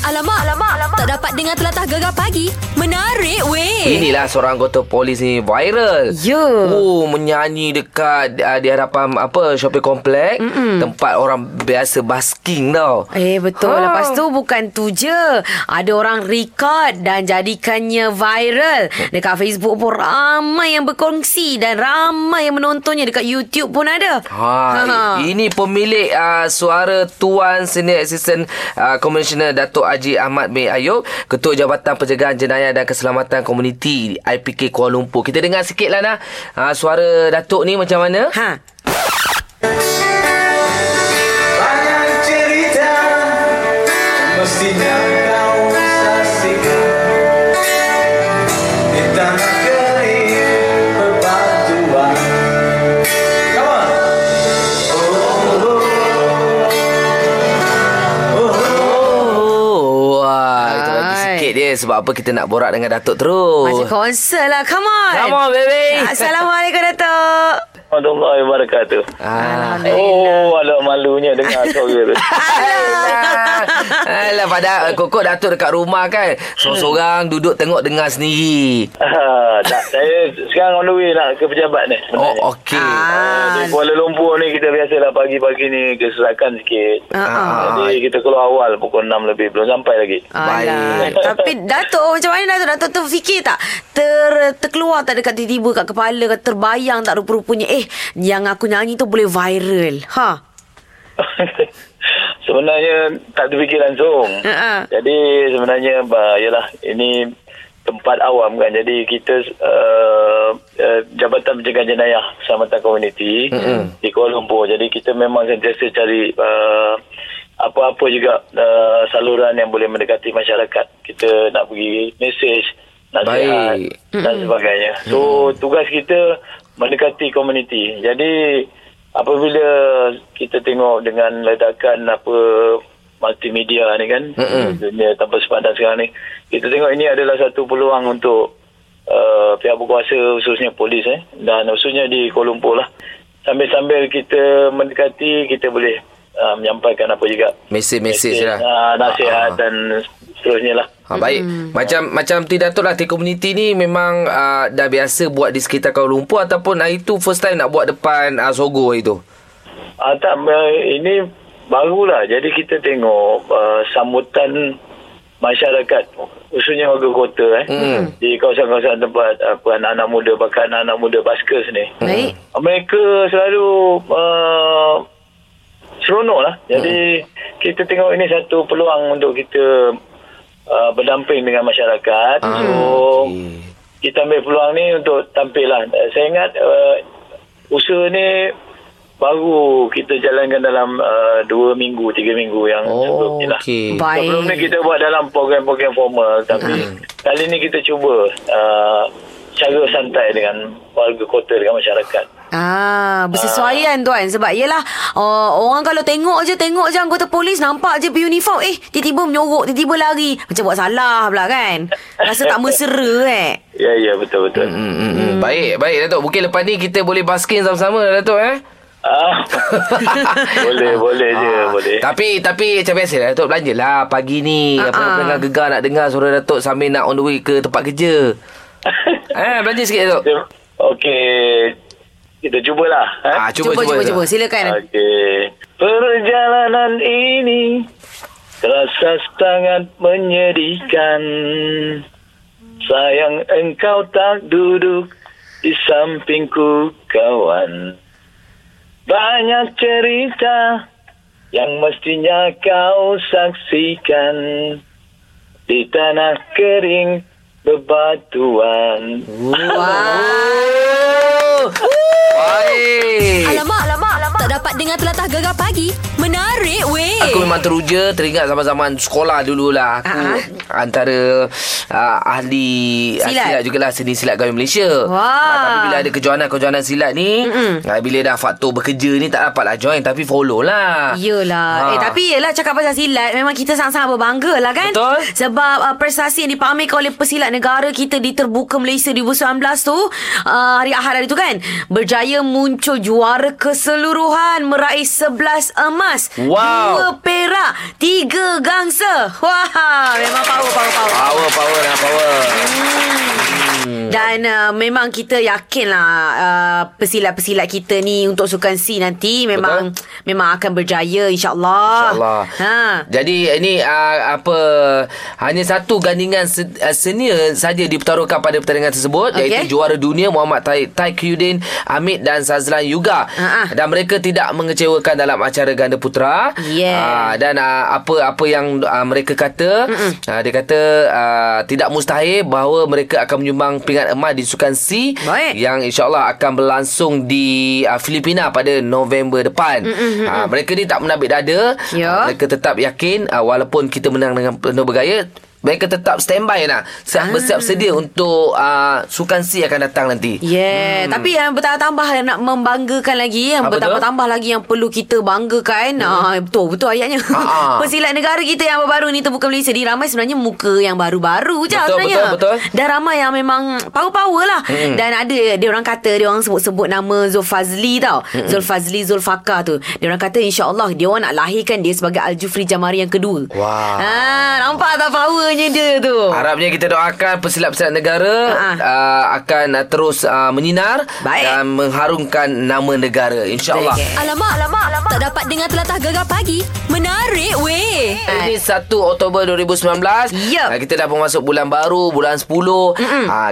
Alamak, alamak, alamak. Tak dapat dengar telatah gegar pagi. Menarik weh. Inilah seorang anggota polis ni viral. Ya. Oh, menyanyi dekat uh, di hadapan apa shopping komplek, Mm-mm. tempat orang biasa basking tau. Eh betul Ha. ha. Lepas tu bukan tu je Ada orang record Dan jadikannya viral Dekat Facebook pun Ramai yang berkongsi Dan ramai yang menontonnya Dekat YouTube pun ada Ha, ini pemilik uh, suara Tuan Senior Assistant uh, Commissioner Datuk Haji Ahmad bin Ayub, Ketua Jabatan Pencegahan Jenayah dan Keselamatan Komuniti IPK Kuala Lumpur. Kita dengar sikit lah nah. Uh, suara Datuk ni macam mana? Ha sebab apa kita nak borak dengan Datuk terus. Macam konser lah Come on Come on, baby. Assalamualaikum Datuk Warahmatullahi wabarakatuh. Ah. Oh, ada malunya dengar suara tu. Alah, Alah pada kokok Datuk dekat rumah kan. Seorang-seorang duduk tengok dengar sendiri. Ah, tak, saya sekarang on the way nak ke pejabat ni sebenarnya. Oh, okey. Ah, di Kuala Lumpur ni kita biasalah pagi-pagi ni keserakan sikit. Ah, ah. Jadi kita keluar awal pukul 6 lebih. Belum sampai lagi. Alah. Baik. Tapi Datuk macam mana Datuk Datuk terfikir tak ter, Terkeluar tak dekat tiba-tiba kat kepala Terbayang tak rupa-rupanya Eh yang aku nyanyi tu boleh viral Ha sebenarnya tak terfikir langsung. Ha-ha. Jadi sebenarnya bah, yalah ini tempat awam kan. Jadi kita uh, uh, Jabatan Pencegahan Jenayah Keselamatan Komuniti mm-hmm. di Kuala Lumpur. Jadi kita memang sentiasa cari uh, apa-apa juga uh, saluran yang boleh mendekati masyarakat. Kita nak bagi mesej, nasihat Baik. dan sebagainya. So tugas kita mendekati komuniti. Jadi apabila kita tengok dengan ledakan apa multimedia ni kan Mm-mm. dunia tanpa sepadan sekarang ni kita tengok ini adalah satu peluang untuk uh, pihak berkuasa khususnya polis eh dan khususnya di Kuala Lumpur lah sambil-sambil kita mendekati kita boleh uh, menyampaikan apa juga Mesej-mesej lah. uh, nasihat Ah. dan seterusnya lah Ha, baik. Macam macam ti Datuk lah, ti community ni memang uh, dah biasa buat di sekitar Kuala Lumpur ataupun hari tu first time nak buat depan uh, Sogo hari tu? Ah, tak, uh, ini barulah. Jadi kita tengok uh, sambutan masyarakat, khususnya warga kota eh, Hmm. di kawasan-kawasan tempat apa anak-anak muda, bahkan anak-anak muda baskers ni. Baik Mereka selalu uh, seronok lah. Jadi kita tengok ini satu peluang untuk kita uh, berdamping dengan masyarakat. Ah, so okey. kita ambil peluang ni untuk tampil lah. Uh, Saya ingat uh, usaha ni baru kita jalankan dalam uh, dua minggu, tiga minggu yang Oh, sebelum ni lah. Baik. Sebelum ni kita buat dalam program-program formal tapi kali ni kita cuba uh, cara santai dengan warga kota dengan masyarakat. Ah, bersesuaian tuan sebab yelah uh, orang kalau tengok je tengok je anggota polis nampak je uniform eh tiba-tiba menyorok tiba-tiba lari macam buat salah pula kan. Rasa tak mesra eh. Ya ya betul betul. Hmm, hmm, hmm. Baik, baik Datuk. Mungkin lepas ni kita boleh basking sama-sama Datuk eh. Ah, boleh boleh je Ah, boleh. Tapi tapi macam biasa lah Datuk belanja lah pagi ni Ah, apa ah. pendengar gegar nak dengar suara Datuk sambil nak on the way ke tempat kerja. eh belanja sikit Datuk. Okey. Kita cubalah. Eh? Ah cuba Cuba cuba. cuba, cuba. silakan. Okey. Perjalanan ini terasa sangat menyedihkan. Sayang engkau tak duduk di sampingku kawan. Banyak cerita yang mestinya kau saksikan di tanah kering bebatuan. Oh. Baik. Alamak, alamak. Tak dapat dengar telatah gegar pagi. Menarik weh. Aku memang teruja teringat zaman-zaman sekolah dululah aku Ah. antara uh, ahli Silat. silat, silat jugalah seni silat gawai Malaysia. Wah. Ah, tapi bila ada kejohanan-kejohanan silat ni, uh, bila dah faktor bekerja ni tak dapatlah join tapi follow lah. Yelah Ha. Eh tapi yelah Cakap pasal silat Memang kita sangat-sangat berbangga lah kan Betul. Sebab uh, prestasi yang dipamerkan oleh pesilat negara kita Di Terbuka Malaysia 2019 tu uh, Hari Ahad hari tu kan Berjaya muncul juara keseluruhan keseluruhan meraih 11 emas, Wow. 2 perak, 3 gangsa. Wah, memang power power power. Power, power dan power. Dan uh, memang kita yakinlah uh, pesilat-pesilat kita ni untuk Sukan C nanti memang memang akan berjaya insya-Allah. InsyaAllah. Ha. Jadi ini uh, apa hanya satu gandingan se, uh, senior saja dipertaruhkan pada pertandingan tersebut Okey. iaitu juara dunia Muhammad Tai Taikyudin Amit dan Sazlan Yuga. Ha-ha. Dan mereka tidak mengecewakan dalam acara ganda putra. Yeah. Ah, dan uh, apa apa yang uh, mereka kata uh, dia kata uh, tidak mustahil bahawa mereka akan menyumbang pingat emas di Sukan C Baik. yang insyaAllah akan berlangsung di uh, Filipina pada November depan. Uh, mereka ni tak menabik dada. Ya. Uh, mereka tetap yakin uh, walaupun kita menang dengan penuh bergaya mereka tetap standby nak siap Ah. bersiap sedia untuk uh, Sukan C akan datang nanti. Yeah, hmm. tapi yang bertambah yang nak membanggakan lagi, yang bertambah-tambah lagi yang perlu kita banggakan. Hmm. Ah, betul, betul ayatnya. Ha-ha. Pesilat negara kita yang baru-baru ni terbuka Malaysia ni ramai sebenarnya muka yang baru-baru je Betul, sebenarnya. betul, betul. Dan ramai yang memang power-power lah. Hmm. Dan ada dia orang kata dia orang sebut-sebut nama Zulfazli tau. Hmm. Zulfazli Zulfakar tu. Dia orang kata insya-Allah dia orang nak lahirkan dia sebagai Al-Jufri Jamari yang kedua. Wah. Ha, nampak tak powernya dia tu. Harapnya kita doakan pesilat-pesilat negara Ha. uh, akan uh, terus uh, menyinar Baik. dan mengharumkan nama negara insya-Allah. Betul. Alamak, alamak, alamak. Tak dapat dengar telatah gegar pagi. Menarik weh. Ini 1 Oktober 2019 Yup. uh, Kita dah masuk bulan baru Bulan 10 uh,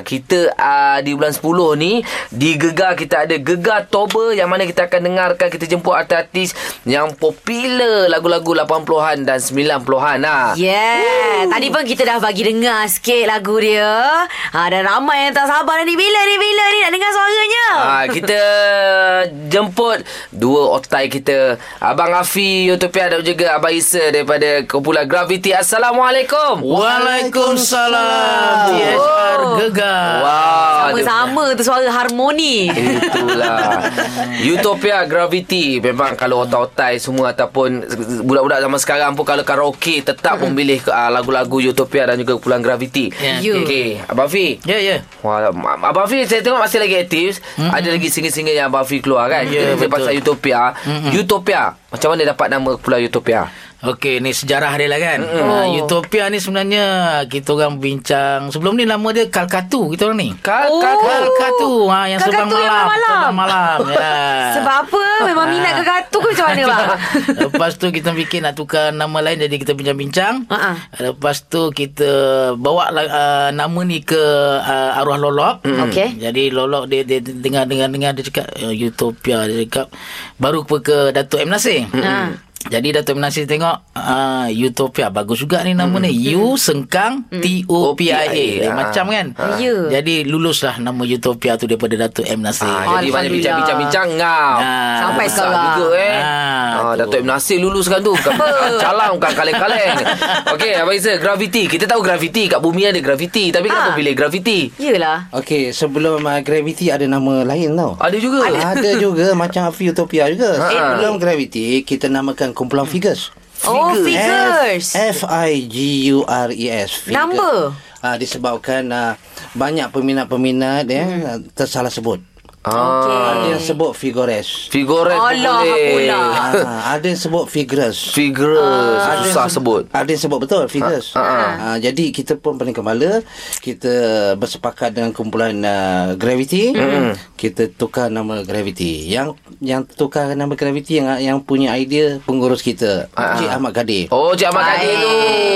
Kita uh, di bulan 10 ni Di Gegar kita ada Gegar Toba Yang mana kita akan dengarkan Kita jemput artis-artis Yang popular Lagu-lagu 80-an dan 90-an lah. Yeah Tadi pun kita dah bagi dengar sikit lagu dia. Ha, Dan ramai yang tak sabar ni. Bila ni bila ni? Nak dengar suaranya? Ah, kita jemput dua otai kita. Abang Afi Utopia dan juga Abang Isa daripada kumpulan Gravity. Assalamualaikum. Waalaikumsalam. THR Gegar. Wow Sama-sama tu suara harmoni. Itulah. Utopia Gravity. Memang kalau otai-otai semua Ataupun Budak-budak zaman sekarang pun Kalau karaoke Tetap memilih uh, Lagu-lagu Utopia Dan juga Pulang Gravity Ya. You. Okay Abang Fi Ya ya Wah, Abang Fi saya tengok masih lagi aktif mm-hmm. Ada lagi single-single yang Abang Fi keluar kan Ya, Kita betul. pasal Utopia mm-hmm. Utopia Macam mana dapat nama Pulau Utopia Okey ni sejarah dia lah kan? Oh. Utopia ni sebenarnya Kita orang bincang. Sebelum ni nama dia Kalkatu Kita orang ni? Kal Oh. kal kal Kalkatu ha, Yang Kalkatu sebelah yang malam. malam. Malam ya. Sebab apa? Memang minat ke katu ke macam mana bang Lepas tu kita fikir nak tukar nama lain Jadi kita bincang-bincang. Ha-ha. Lepas tu kita Bawa uh, nama ni ke uh, Arwah Lolok. Okey. Jadi Lolok dia, dia dengar-dengar-dengar Dia cakap uh, Utopia Dia cakap. Baru ke, ke Datuk M. Nasir. Ha. Jadi Datuk M. Nasir tengok uh, Utopia Bagus juga ni nama ni U Sengkang T-O-P-I-A O-P-I-A. Macam kan Ya. Jadi luluslah nama Utopia tu Daripada Datuk M. Nasir Ah, jadi banyak bincang-bincang ngau. Ah, Sampai sekarang. juga eh. Ah, Ah, tu. Datuk M. Nasir lulus kan tu. Bukan calang, bukan kaleng-kaleng. Okey, Abang Isa, gravity. Kita tahu gravity. Kat bumi ada gravity. Tapi kenapa Ah. pilih gravity? Yelah Okey, sebelum uh, Gravity ada nama lain tau. Ada juga. Ada juga macam Utopia juga. Ha. Sebelum Gravity, kita namakan kumpulan Figures. Oh figures F I G U R E S. Figures. Number? Ah disebabkan uh, banyak peminat-peminat ya hmm. tersalah sebut. Okey. Ada yang sebut Figures. Figures Alah, boleh. pula. Ah, ada yang sebut Figures. Figures. Ada yang Susah se- sebut. Ada yang sebut betul Figures Ha, ha, ha. ha, Jadi kita pun paling kepala Kita bersepakat dengan kumpulan uh, Gravity Kita tukar nama Gravity Yang yang tukar nama Gravity Yang yang punya idea Pengurus kita Ha, Cik ha. Ahmad Kadir Oh, Cik Ahmad Kadir tu.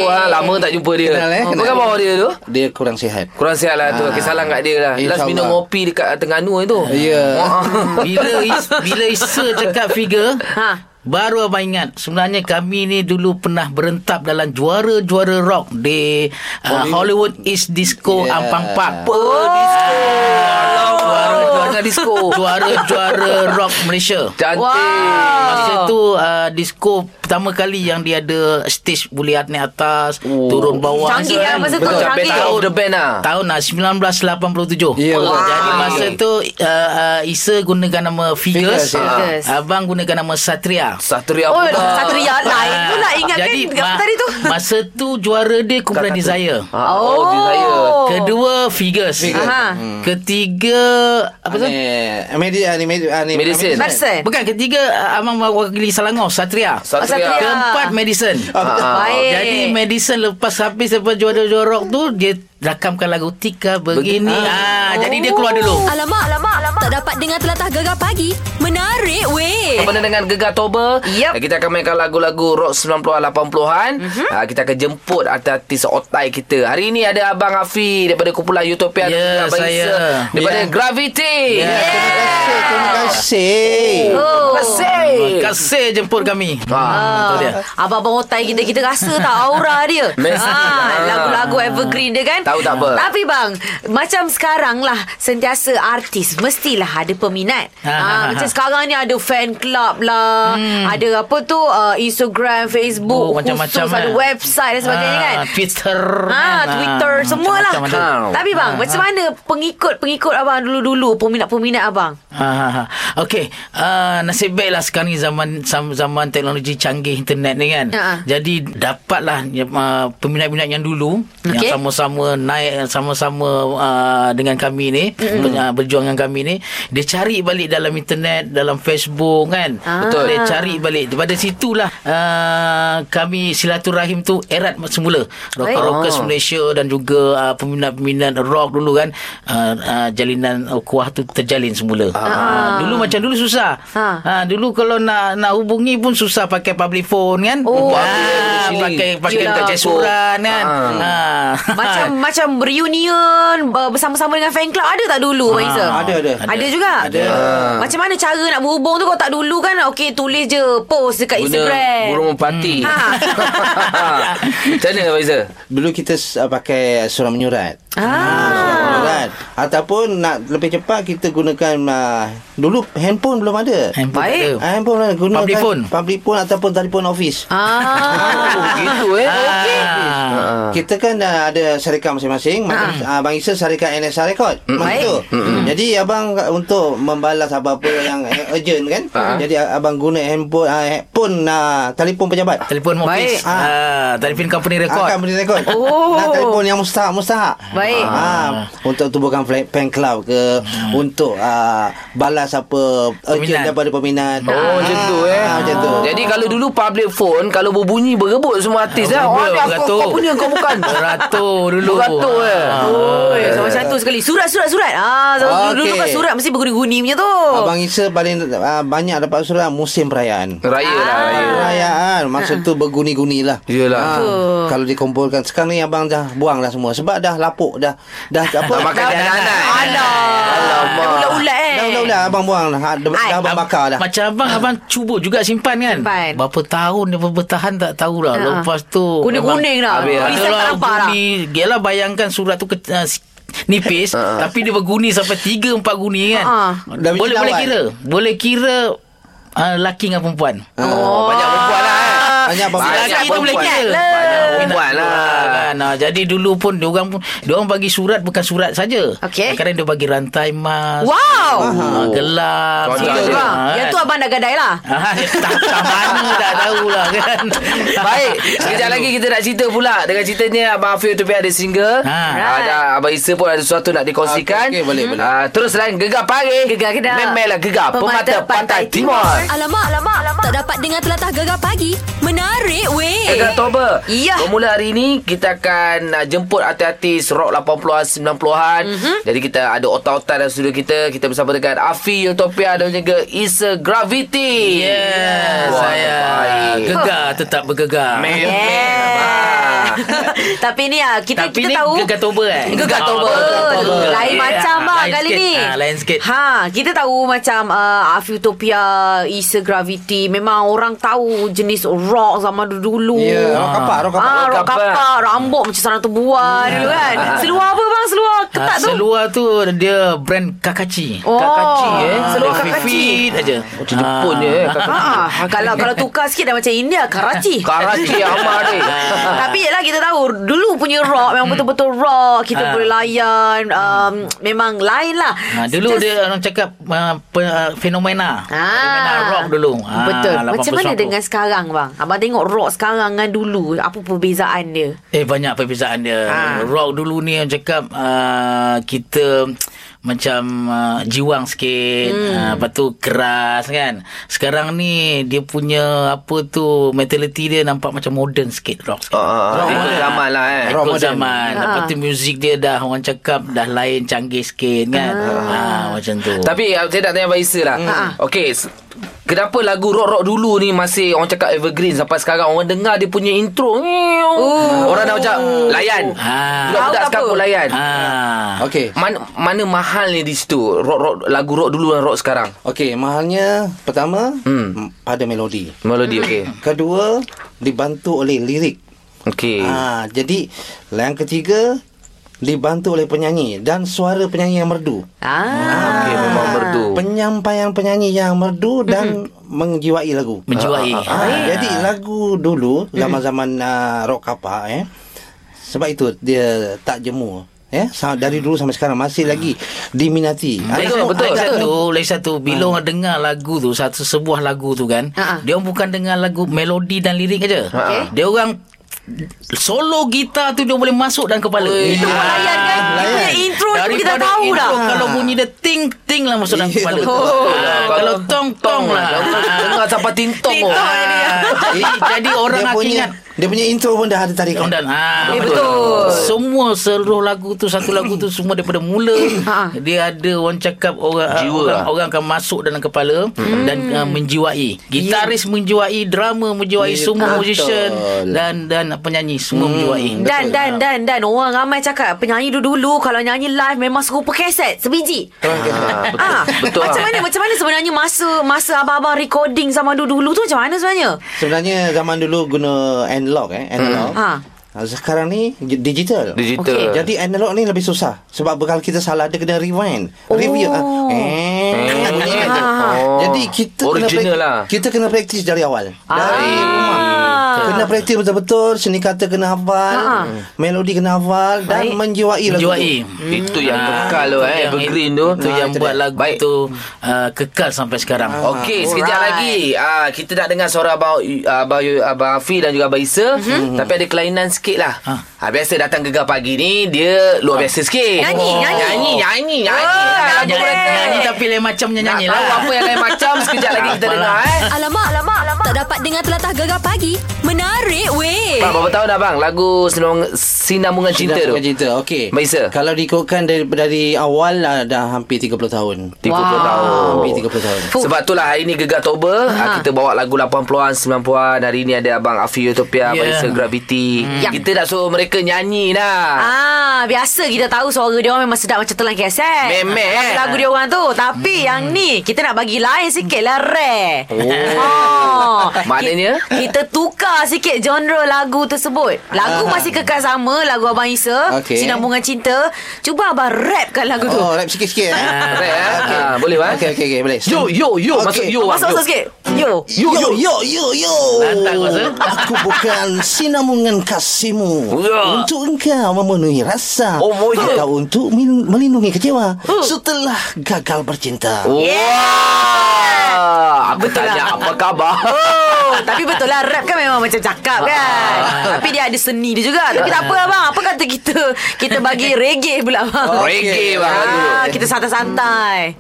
Ha, lama tak jumpa dia. Kenal, eh? Apa Kenal. khabar dia tu? Dia kurang sihat Kurang sihat lah tu. Ah. Okey, salam kat dia lah. Last minum kopi dekat Terengganu tu. Ya Bila is, bila Isa cakap figure Ha. Baru abang ingat Sebenarnya kami ni dulu pernah berentap Dalam juara-juara rock Di uh, Hollywood East Disco Yeah. Ampang Park Oh, disco. Juara-juara disco. Juara-juara rock Malaysia Cantik. Masa tu uh, disco pertama kali yang dia ada stage boleh naik atas, Oh. turun bawah. Canggih lah masa tu, Betul. canggih. Of the band lah. Tahun lah 1987. Ya, Oh, betul. Jadi masa tu uh, uh, Isa gunakan nama Figures. Figures, ya. Figures. Abang gunakan nama Satria. Satria Oh pula. Satria lain pula ingat Jadi kan ma- tadi tu Masa tu juara dia kumpulan Desire. Ah, oh, Desire. Kedua figures. Figures. Aha. Ketiga apa tu? Medi ni medi ni Medicine. Medicine. Bukan ketiga uh, abang wakili Selangor Satria. Satria. Satria. Keempat medicine. Ah. Baik. Jadi medicine lepas habis lepas juara-juara rock tu dia rakamkan lagu Tika begini. Ah, jadi dia keluar dulu. Alamak, alamak. Tak dapat dengar telatah gegar pagi. Menarik weh. Bersama dengan Gegar Toba Yup. Kita akan mainkan lagu-lagu rock 90-an 80-an Mhm. uh, Kita akan jemput artis otai kita Hari ini ada Abang Afi Daripada kumpulan Utopia Ya, juga Abang saya. Isa Daripada Ya. Gravity Ya. Terima kasih. Oh. Terima kasih Terima kasih jemput kami. Ah. Itu dia. Abang-abang otai kita Kita rasa tak aura dia Mesti. ha, Lagu-lagu evergreen dia kan Tahu tak apa. Tapi bang Macam sekarang lah Sentiasa artis Mestilah ada peminat Ha, ha, ha, ha, Macam ha. sekarang ni Ada fan club lah Hmm. Ada apa tu uh, Instagram Facebook Oh, macam-macam, Khusus ada eh. website dan sebagainya Ah, kan Twitter. Ha, kan. Twitter Ah, semualah. ada. Tapi bang, Ah, macam ah. mana pengikut-pengikut abang dulu-dulu, peminat-peminat abang? Ha, ha, ha. Okey, uh, nasib baiklah sekarang ni zaman zaman teknologi canggih internet ni kan. Ha, ha. Jadi dapatlah uh, peminat-peminat yang dulu Okey. yang sama-sama naik sama-sama uh, dengan kami ni, mm berjuang dengan kami ni, dia cari balik dalam internet, dalam Facebook kan. Ah. Betul. Dia cari balik. Daripada situlah uh, kami silaturahim tu erat semula. Baik. Rocker-rockers Malaysia dan juga uh, peminat-peminat rock dulu kan uh, uh, jalinan uh, kuah tu terjalin semula. Ah. Dulu macam dulu susah. Ha. Ah. dulu kalau nak nak hubungi pun susah pakai public phone kan. Oh, ah, sini. pakai pakai Yelah. kertas surat kan. Ah. Ah. Macam macam reunion uh, bersama-sama dengan fan club ada tak dulu Iza? Ada ada. Ada juga? Ada. Macam mana cara nak berhubung tu Kalau tak dulu kan Okey tulis je Post dekat Instagram burung merpati Hmm. Ha. Macam mana Isa? Dulu kita uh, pakai surat menyurat. Ah. Menyurat. Ataupun nak lebih cepat kita gunakan uh, dulu handphone belum ada. Handphone Baik. tak ada. Ah, handphone lah gunakan Public phone? Public phone ataupun telefon office. Ah. Oh gitu eh Ah. Kita kan uh, ada syarikat masing-masing. Macam uh, Abang Isa syarikat NSR Record. Baik. tu. Jadi abang uh, untuk membalas apa-apa yang uh, urgent kan. Jadi uh, abang guna handphone uh, handphone uh, telefon pejabat. Telefon Baik. office. Ah, telefon company record. Akan beri rekod. Oh. Dan telefon yang mustahak mustahak. Baik. Ah, untuk tubuhkan fan club ke untuk uh, balas apa urgent Peminat. daripada peminat. Oh macam tu eh Ah, macam tu. Jadi kalau dulu public phone Kalau berbunyi berebut semua artis lah Oh aku, beratur. kau punya kau bukan Beratur dulu. Beratur eh Oh, so macam tu sekali. Surat, surat, surat. Ah, so Okey. dulu kan surat mesti berguni-guni punya tu. Abang Isa paling uh, banyak dapat surat musim perayaan. Raya lah raya Perayaan Masa tu berguni-guni lah Yelah. Ah, Kalau dikumpulkan Sekarang ni abang dah buang dah semua Sebab dah lapuk Dah Dah apa Dah makan dah, anak-anak Alah. Alamak. Dah ulat-ulat eh. dah udah-udah abang buang dah Dah, Ai, dah abang bakar dah Macam abang Abang cuba juga simpan kan Simpan. Berapa tahun dia bertahan Tak tahulah Ha. Lepas tu Kuning-kuning dah. Habis, Tulisan tak nampak dah. guni Yalah bayangkan surat tu ke, uh, Nipis Tapi dia berguni Sampai 3-4 guni kan mesti Boleh boleh lawan. kira Boleh kira uh, Laki dengan perempuan Oh, banyak perempuan lah eh. Banyak perempuan. Laki tu boleh kira Banyak perempuan lah kan. Ha, jadi dulu pun dia orang pun dia orang bagi surat bukan surat saja. Okey. Kadang dia bagi rantai emas. Wow. Ha, je. bang. Ha, Yang tu abang dah gadai lah. Ah, tak, tak mana tak tahulah kan. Baik Sekejap lagi kita nak cerita pula Dengan ceritanya Abang Afiq Utopia ada single Ha. ada Abang Isa pun ada sesuatu nak dikongsikan Okey, okey, boleh, boleh. Ah, Terus lain Gegar Pagi Gegar Kedah. Memelah Gegar Pemata Pemata, Pantai Pantai, Timur. Timur, Alamak, alamak, alamak. Tak dapat dengar telatah gegar pagi. Menarik weh. Gegar Oktober Ya. Bermula hari ini Kita akan uh, Jemput artis-artis Rock 80-an 90-an Mhm. Jadi kita ada otak-otak dalam studio kita Kita bersama dengan Afi Utopia Dan juga Isa Gravity Yes, Wah, saya baik. gegar tetap bergegar. Memang Yeah. Tapi ni ah kita Tapi kita ni tahu gegar Toba eh? Gegar Ah, Toba. Lain Yeah. macam bang Lain kali ni. Ah, lain sikit. Ha, kita tahu macam uh, Afi Utopia, Isa Gravity memang orang tahu jenis rock zaman dulu. Ya, rock kapak, rock kapak. Ah, rock kapak. kapak, rambut macam sarang terbuai dulu kan. Seluar apa bang? Seluar ketat Ah, tu. seluar tu dia brand Kakachi. Oh, Kakachi eh. seluar Kakachi. Fit aja. Macam Jepun je eh Ha, ah, kalau kalau tukar sikit dah macam India, Karachi. Karachi Amat ni Tapi yelah kita tahu Dulu punya rock Memang betul-betul rock Kita Ah. boleh layan um, Memang lain lah Ha, dulu Just- dia orang cakap uh, pe, uh, fenomena. Ah. Fenomena rock dulu. Ah, Betul Macam 80, mana 90. dengan sekarang bang Abang tengok rock sekarang dengan dulu Apa perbezaan dia Eh banyak perbezaan dia. Ah. Rock dulu ni yang cakap uh, kita macam uh, jiwang sikit hmm. uh, lepas tu keras kan sekarang ni dia punya apa tu mentality dia nampak macam modern sikit rock sikit rock Ikut modern. zaman lah, eh. Rock zaman lepas tu muzik dia dah orang cakap dah lain canggih sikit kan ah. macam tu Tapi uh, saya nak tanya Abang Isa lah. Okey, s- kenapa lagu rock-rock dulu ni masih orang cakap evergreen sampai sekarang orang dengar dia punya intro. Orang dah macam layan. Ah. Budak-budak sekarang pun layan. ah. Okey. Mana mana mahalnya di situ rock rock lagu rock dulu dan rock sekarang. Okey, mahalnya pertama Hmm. hmm. pada melodi. Melodi okey. Kedua dibantu oleh lirik. Okey. Ah, jadi yang ketiga dibantu oleh penyanyi dan suara penyanyi yang merdu. Ah. Okey memang merdu. Penyampaian penyanyi yang merdu dan menjiwai lagu. menjiwai Ah, jadi lagu dulu zaman-zaman uh, rock kapak eh. Sebab itu dia tak jemu. Ya, dari dulu sampai sekarang masih lagi diminati. Lagi, Betul, betul. Lagi satu, lagi satu bila orang dengar lagu tu, satu sebuah lagu tu kan, Ha-ha. dia orang bukan dengar lagu melodi dan lirik aja. Okey. Dia orang solo gitar tu dia boleh masuk dalam kepala. Itu pun layan kan. Dia punya intro tu kita tahu dah. intro, Kalau bunyi dia ting ting lah masuk dalam kepala. betul. Ah, kalau tong tong lah. Dengar sampai tintong. Tintong oh. jadi. Ah, orang dia akan punya ingat dia punya intro pun dah ada tarikan. dan ha, Eh, betul. Semua seluruh lagu tu satu lagu tu semua daripada mula Ha. dia ada orang cakap orang Jiwa orang, lah. orang akan masuk dalam kepala dan uh, menjiwai. Gitaris menjiwai, drama menjiwai, Ya, semua betul. musician dan dan penyanyi semua menjiwai. Dan dan dan dan orang ramai cakap penyanyi dulu-dulu kalau nyanyi live memang serupa kaset sebiji. Ah, betul. Ah, Betul. macam ah. mana macam mana sebenarnya masa masa abang-abang recording zaman dulu-dulu tu macam mana sebenarnya? Sebenarnya zaman dulu guna analog eh, analog. Ha. Ha. Sekarang ni digital. Digital. Okey. Jadi analog ni lebih susah sebab kalau kita salah dia kena rewind. Oh. Review ah. Eh. bunyi kan? Oh. Jadi kita Original kena lah. kita kena praktis dari awal. Dari Ah. rumah. Kena praktis betul-betul, seni kata kena hafal, Ha. melodi kena hafal dan Baik. menjiwai lagu. Menjiwai. tu. Itu yang Ah, kekal tu eh yang- evergreen tu. Itu Ah, yang buat lagu Baik. tu uh, kekal sampai sekarang. Okey, sekejap Alright. lagi ah kita nak dengar suara abang abang abang Afi dan juga abang Isa. Mhm. Tapi ada kelainan sikit lah. Ha. Ha. biasa datang gegar pagi ni dia luar biasa sikit. Nyanyi, Oh. nyanyi. nyanyi, nyanyi, nyanyi. Oh, Nyanyi, tapi lain macam nyanyi tahu lah. apa yang lain macam sekejap lagi kita dengar eh. Alamak, alamak, alamak. Tak dapat dengar telatah gegar pagi. Menarik weh. Bang, berapa tahun dah bang lagu Sinambungan, Sinambungan Cinta tu? Sinambungan cinta. Okey. Baik, sir. Kalau diikutkan dari dari awal ah, dah hampir 30 tahun. 30 Wow. tahun. Hampir 30 tahun. Fuh. Sebab itulah hari ni Gegar Oktober ha. Kita bawa lagu 80-an 90-an Hari ni ada Abang Afi Utopia Abang Yeah. Isa Gravity Ya. Kita nak suruh mereka nyanyi dah Ah, biasa kita tahu suara dia orang memang sedap macam telan keset. Memek. Lagu dia orang tu. Tapi yang ni kita nak bagi lain sikit lah rare. Oh. Maknanya? Ki- Kita tukar sikit genre lagu tersebut. Lagu masih kekal sama, lagu Abang Isa, Okey. Sinambungan Cinta. Cuba abang rapkan lagu tu. Oh, rap sikit-sikit eh. Rap, eh? Ah, boleh, bang? Okey, okey, okey, boleh. Yo yo yo Okey. Masuk yo bang Masuk yo. masuk sikit. Yo. Yo yo yo yo yo. Lantang, kuasa. Aku bukan sinambungan kasihmu Ya. untuk engkau memenuhi rasa. Oh, mau je. Atau untuk min- melindungi kecewa setelah gagal bercinta. Wah Aku Betul tanya lah. apa khabar Oh, tapi betul lah rap kan memang macam cakap kan. Tapi dia ada seni dia juga. Tapi tak apa abang. Apa kata kita kita bagi reggae pula abang. Reggae bang. Ah, kita santai-santai.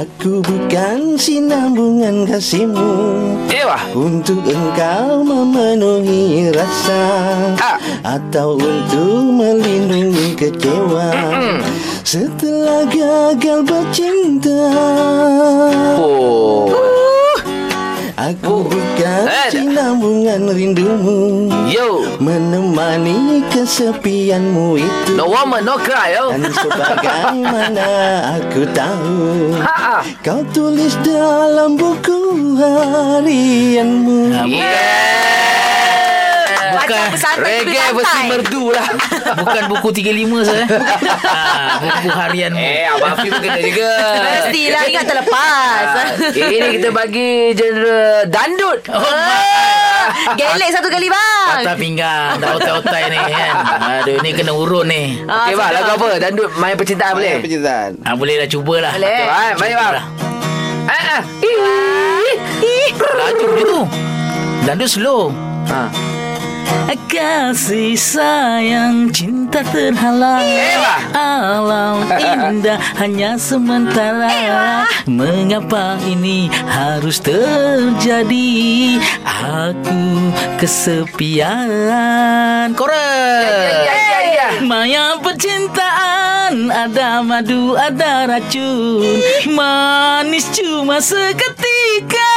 Aku bukan sinambungan kasihmu. Wah Untuk engkau memenuhi rasa. Ah. Atau untuk melindungi kecewa. Setelah gagal bercinta. Oh. Aku bukan Eh, sinambungan rindumu Yo. Menemani kesepianmu itu. No woman no cry yo. Dan sebagaimana aku tahu Ha, ha. Kau tulis dalam buku harianmu. Ah, bukan, Reggae versi merdu lah. Bukan buku 35 saya. ah, buku harian. Eh Abang Afi pun kena juga. Mestilah ingat terlepas. Ini kita bagi genre dandut Oh, Gelek satu kali bang. Patah pinggang Dah otai-otai ni kan? Aduh ni kena urut ni. Ah, Okey bang lagu apa? Dandut main percintaan boleh? Percintaan. Ah, Boleh lah cubalah. Boleh. Okey, baik, Baik bang. Ah, ah. Ih. Laju dia tu. Dandut slow. Ha. Kasih sayang cinta terhalang. Alam indah hanya sementara. Mengapa ini harus terjadi? Aku kesepian. Korang Maya percintaan Ada madu, ada racun. Manis cuma seketika.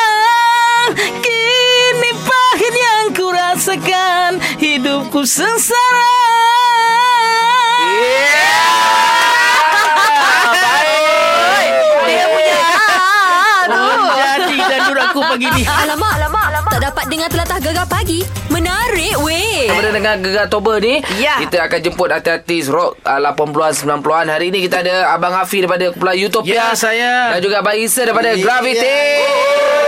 Kini pahit yang ku rasakan Hidupku sengsara Dia punya ah, tu. Jadi dan duraku pagi ni Alamak, alamak, alamak. Tak dapat dengar telatah gegar pagi. Menarik weh. Kepada dengan Gegar Toba ni Ya. Kita akan jemput artis rock uh, 80-an 90-an Hari ini kita ada Abang Hafi daripada Kumpulan Utopia Ya, saya. Dan juga Abang Isa daripada Ya.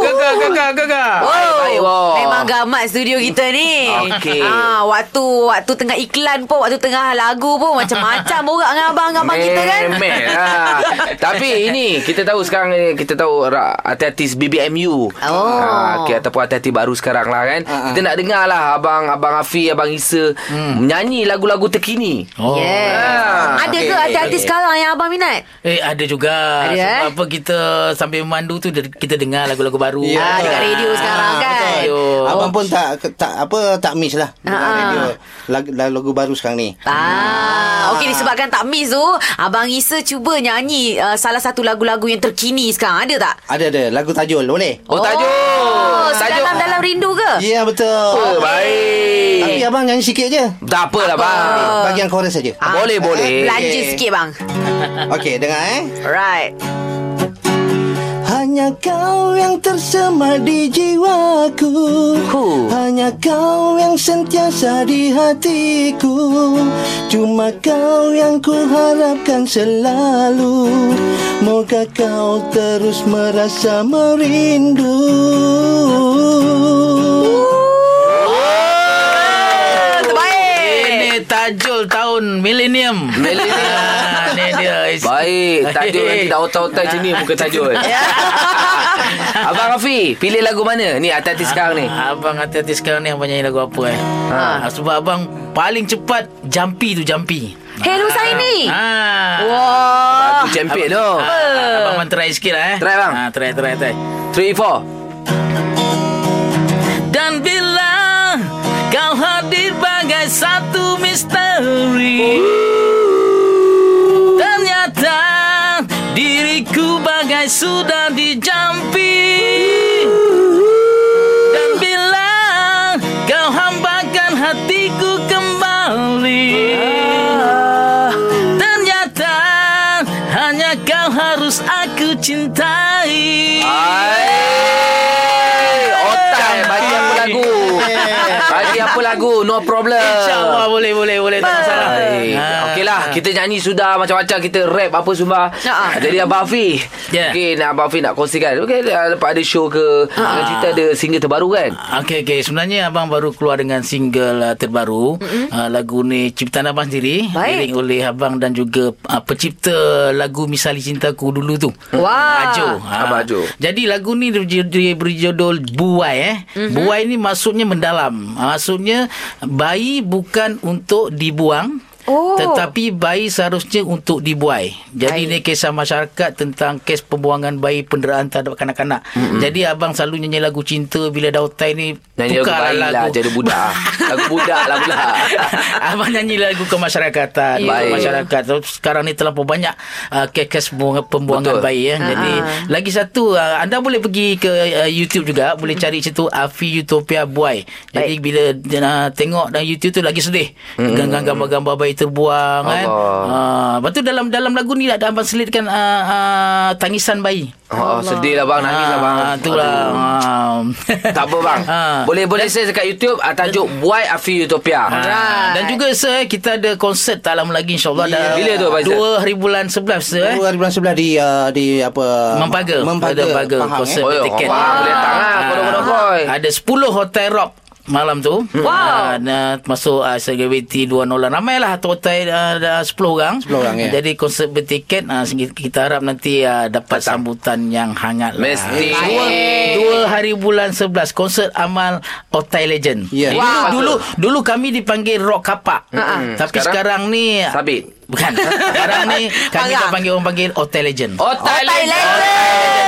Gravity Gagak, gagak, gagak Baik, baik, wow. Memang gamat studio kita ni. Okey. Ha, waktu waktu tengah iklan pun, waktu tengah lagu pun macam-macam borak dengan abang-abang kita kan. Memel lah. Tapi ini kita tahu sekarang ni kita tahu artis BBMU. Oh. Ha, okay, ataupun artis baru sekarang lah kan. Ah, ah. Kita nak dengar lah abang abang Afi, abang Isa menyanyi lagu-lagu terkini. Oh. Yeah. Ah, Ada ke okey, artis-artis okey. sekarang yang abang minat? Eh ada juga Ada, Sebab eh? apa kita Sambil memandu tu Kita dengar lagu-lagu baru Ya. Ah, dekat radio sekarang kan. Betul. Abang pun tak tak apa tak miss lah Ah. radio lagu, lagu baru sekarang ni. Ah, okey disebabkan tak miss tu, abang Isa cuba nyanyi uh, salah satu lagu-lagu yang terkini sekarang. Ada tak? Ada ada lagu Tajul boleh? Oh. Oh, tajuk. dalam dalam rindu ke? Ya betul. Oh, baik. Tapi abang nyanyi sikit je. Tak apalah bang. Bagian chorus saja. Ah, Boleh, boleh. Belanja sikit bang. Okey, dengar eh. Alright. Hanya kau yang tersemar di jiwaku. Huh. Hanya kau yang sentiasa di hatiku. Cuma kau yang ku harapkan selalu. Moga kau terus merasa merindu. Terbaik. Ini tajul milenium. Millennium. Ah, Ni dia. Baik, tajuk yang tidak otak-otak macam ni bukan tajuk. Abang Afi, pilih lagu mana? Ni artis sekarang ni. Abang hati-hati sekarang ni Abang nyanyi lagu apa eh ha. Sebab abang Paling cepat Jumpy tu Jumpy Hello Saini. ha. Wah. Lagu champion tu. Ah, Abang man try sikit lah eh Try, bang. ha, Try try try 3 4. Dan bila Kau hadir bagai satu misteri. Ternyata Diriku bagai sudah dijampi lagu? No problem. InsyaAllah boleh boleh boleh Tak masalah. Ha. Lah Kita nyanyi sudah Macam-macam Kita rap apa semua. Ha. Jadi Abang Afi Ya. Okey nak Abang Afi nak kongsikan. Okey lepas ada show ke Dengan cerita ada single terbaru kan? Okey okey. Sebenarnya abang baru keluar dengan single uh, terbaru. Uh, lagu ni ciptaan abang sendiri Baik. diiring oleh abang dan juga uh, pencipta lagu Misali Cintaku dulu tu. Wah. Ajo. Abang Ajo. Jadi lagu ni dia, berjudul Buai eh. Buai ni maksudnya mendalam. Maksudnya bayi bukan untuk dibuang Oh. Tetapi bayi seharusnya untuk dibuai. Jadi Baik. ni kisah masyarakat tentang kes pembuangan bayi penderaan terhadap kanak-kanak. Mm-hmm. Jadi abang selalu nyanyi lagu cinta bila dah otai ni Nyanyi lagu tukarlah bayi lah lagu. Jadi budak Lagu budak lah pula abang nyanyi lagu kemasyarakatan. Baik. masyarakat. So, Sekarang ni terlampau banyak uh, kes-kes pembuangan, pembuangan Betul. bayi ya. Jadi lagi satu uh, anda boleh pergi ke uh, YouTube juga boleh cari situ Afi Utopia Buai. Jadi bila uh, tengok dalam YouTube tu lagi sedih. Dengan gambar-gambar bayi terbuang kan. Allah. Uh, lepas tu dalam dalam lagu ni ada abang selitkan uh, uh, tangisan bayi. Oh, sedih lah bang Nangis lah bang Ah, itulah. Ah. Tak apa bang Ah. Boleh boleh saya dekat YouTube ah, Tajuk Buai Afi Utopia Ah, Dan juga sir kita ada konsert tak lama lagi insyaAllah Ya. dah Bila tu, Izzat? 2 hari bulan 11 sir eh. Dua hari bulan sebelah di uh, di apa Mempaga Mempaga Ada Paga Pahang, Konsert Oh, eh? ya, tiket faham. Boleh datang lah, Ah, boy. Ada 10 hotel rock malam tu. Wow. Uh, masuk uh, Gravity 206. Ramailah total uh, dah 10 orang. 10 orang, ya. Jadi konsert bertiket uh, kita harap nanti uh, dapat Datang. sambutan yang hangat lah. Mesti. Dua, dua hari bulan 11 konsert amal Otai Legend. Dulu, Wow. dulu dulu kami dipanggil Rock Kapak. Mm-mm. Tapi Sekarang? sekarang, ni Sabit. Bukan. Sekarang ni kami Parah. dah panggil orang panggil Otai Legend. Oh, Thailand.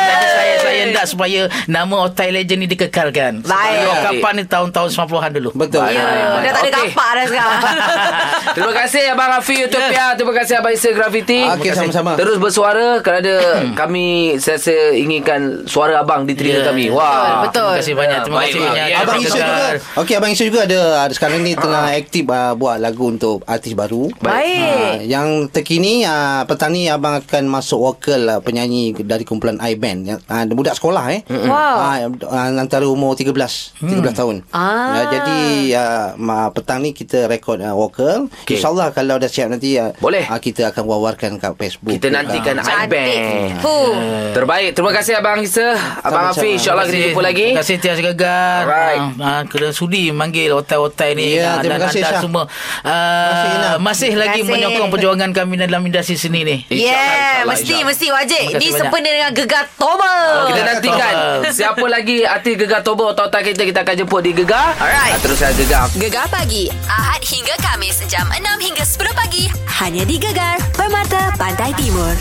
Jadi saya saya hendak supaya nama Otai Legend ni dikekalkan. Baik. Rock Kapak ni tahun-tahun 90-an dulu. Betul. Ya, Baik, dah tak ada Okey. kapak dah sekarang. Terima kasih Abang Rafi Utopia. Terima kasih Abang Isa Graffiti. Okey, Terima kasih. sama-sama. Terus bersuara kerana kami saya, saya inginkan suara abang di telinga Ya. kami. Wah. Betul. Terima kasih banyak. Terima kasih banyak. Ya, Abang Isa juga. Okey, Abang Isa juga ada, sekarang ni tengah aktif uh, buat lagu untuk artis baru. Baik. Ah, yang terkini uh, petang ni abang akan masuk vokal uh, penyanyi dari kumpulan I-Band yang uh, budak sekolah eh. Wow. Ah, uh, antara umur 13 13 tahun. Ah. Uh, jadi uh, ma- petang ni kita rekod uh, vokal. Okey. InsyaAllah kalau dah siap nanti uh, Boleh. Uh, kita akan wawarkan kat Facebook. Kita nantikan Cantik. iBand. Huh. Terbaik. Terima kasih Abang Isa. Abang. Hafiz. InsyaAllah kita jumpa lagi. Terima kasih Tias Gegar. Alright. Ah, ah, kena sudi manggil otai-otai ni. Ya, Ah, terima dan kasih, Syah. semua kasih, Ina. uh, masih lagi Terima kasih. menyokong perjuangan kami dalam industri seni ni. InsyaAllah, Yeah, mesti mesti wajib. Ini sempena dengan Gegar Toba. Kita Oh, nantikan betul. siapa lagi artis Gegar Toba atau otak kita kita akan jemput di Gegar. Alright. Ah, Teruskan Gegar. Gegar pagi Ahad hingga Kamis jam 6 hingga 10 pagi hanya di Gegar Permata Pantai Timur.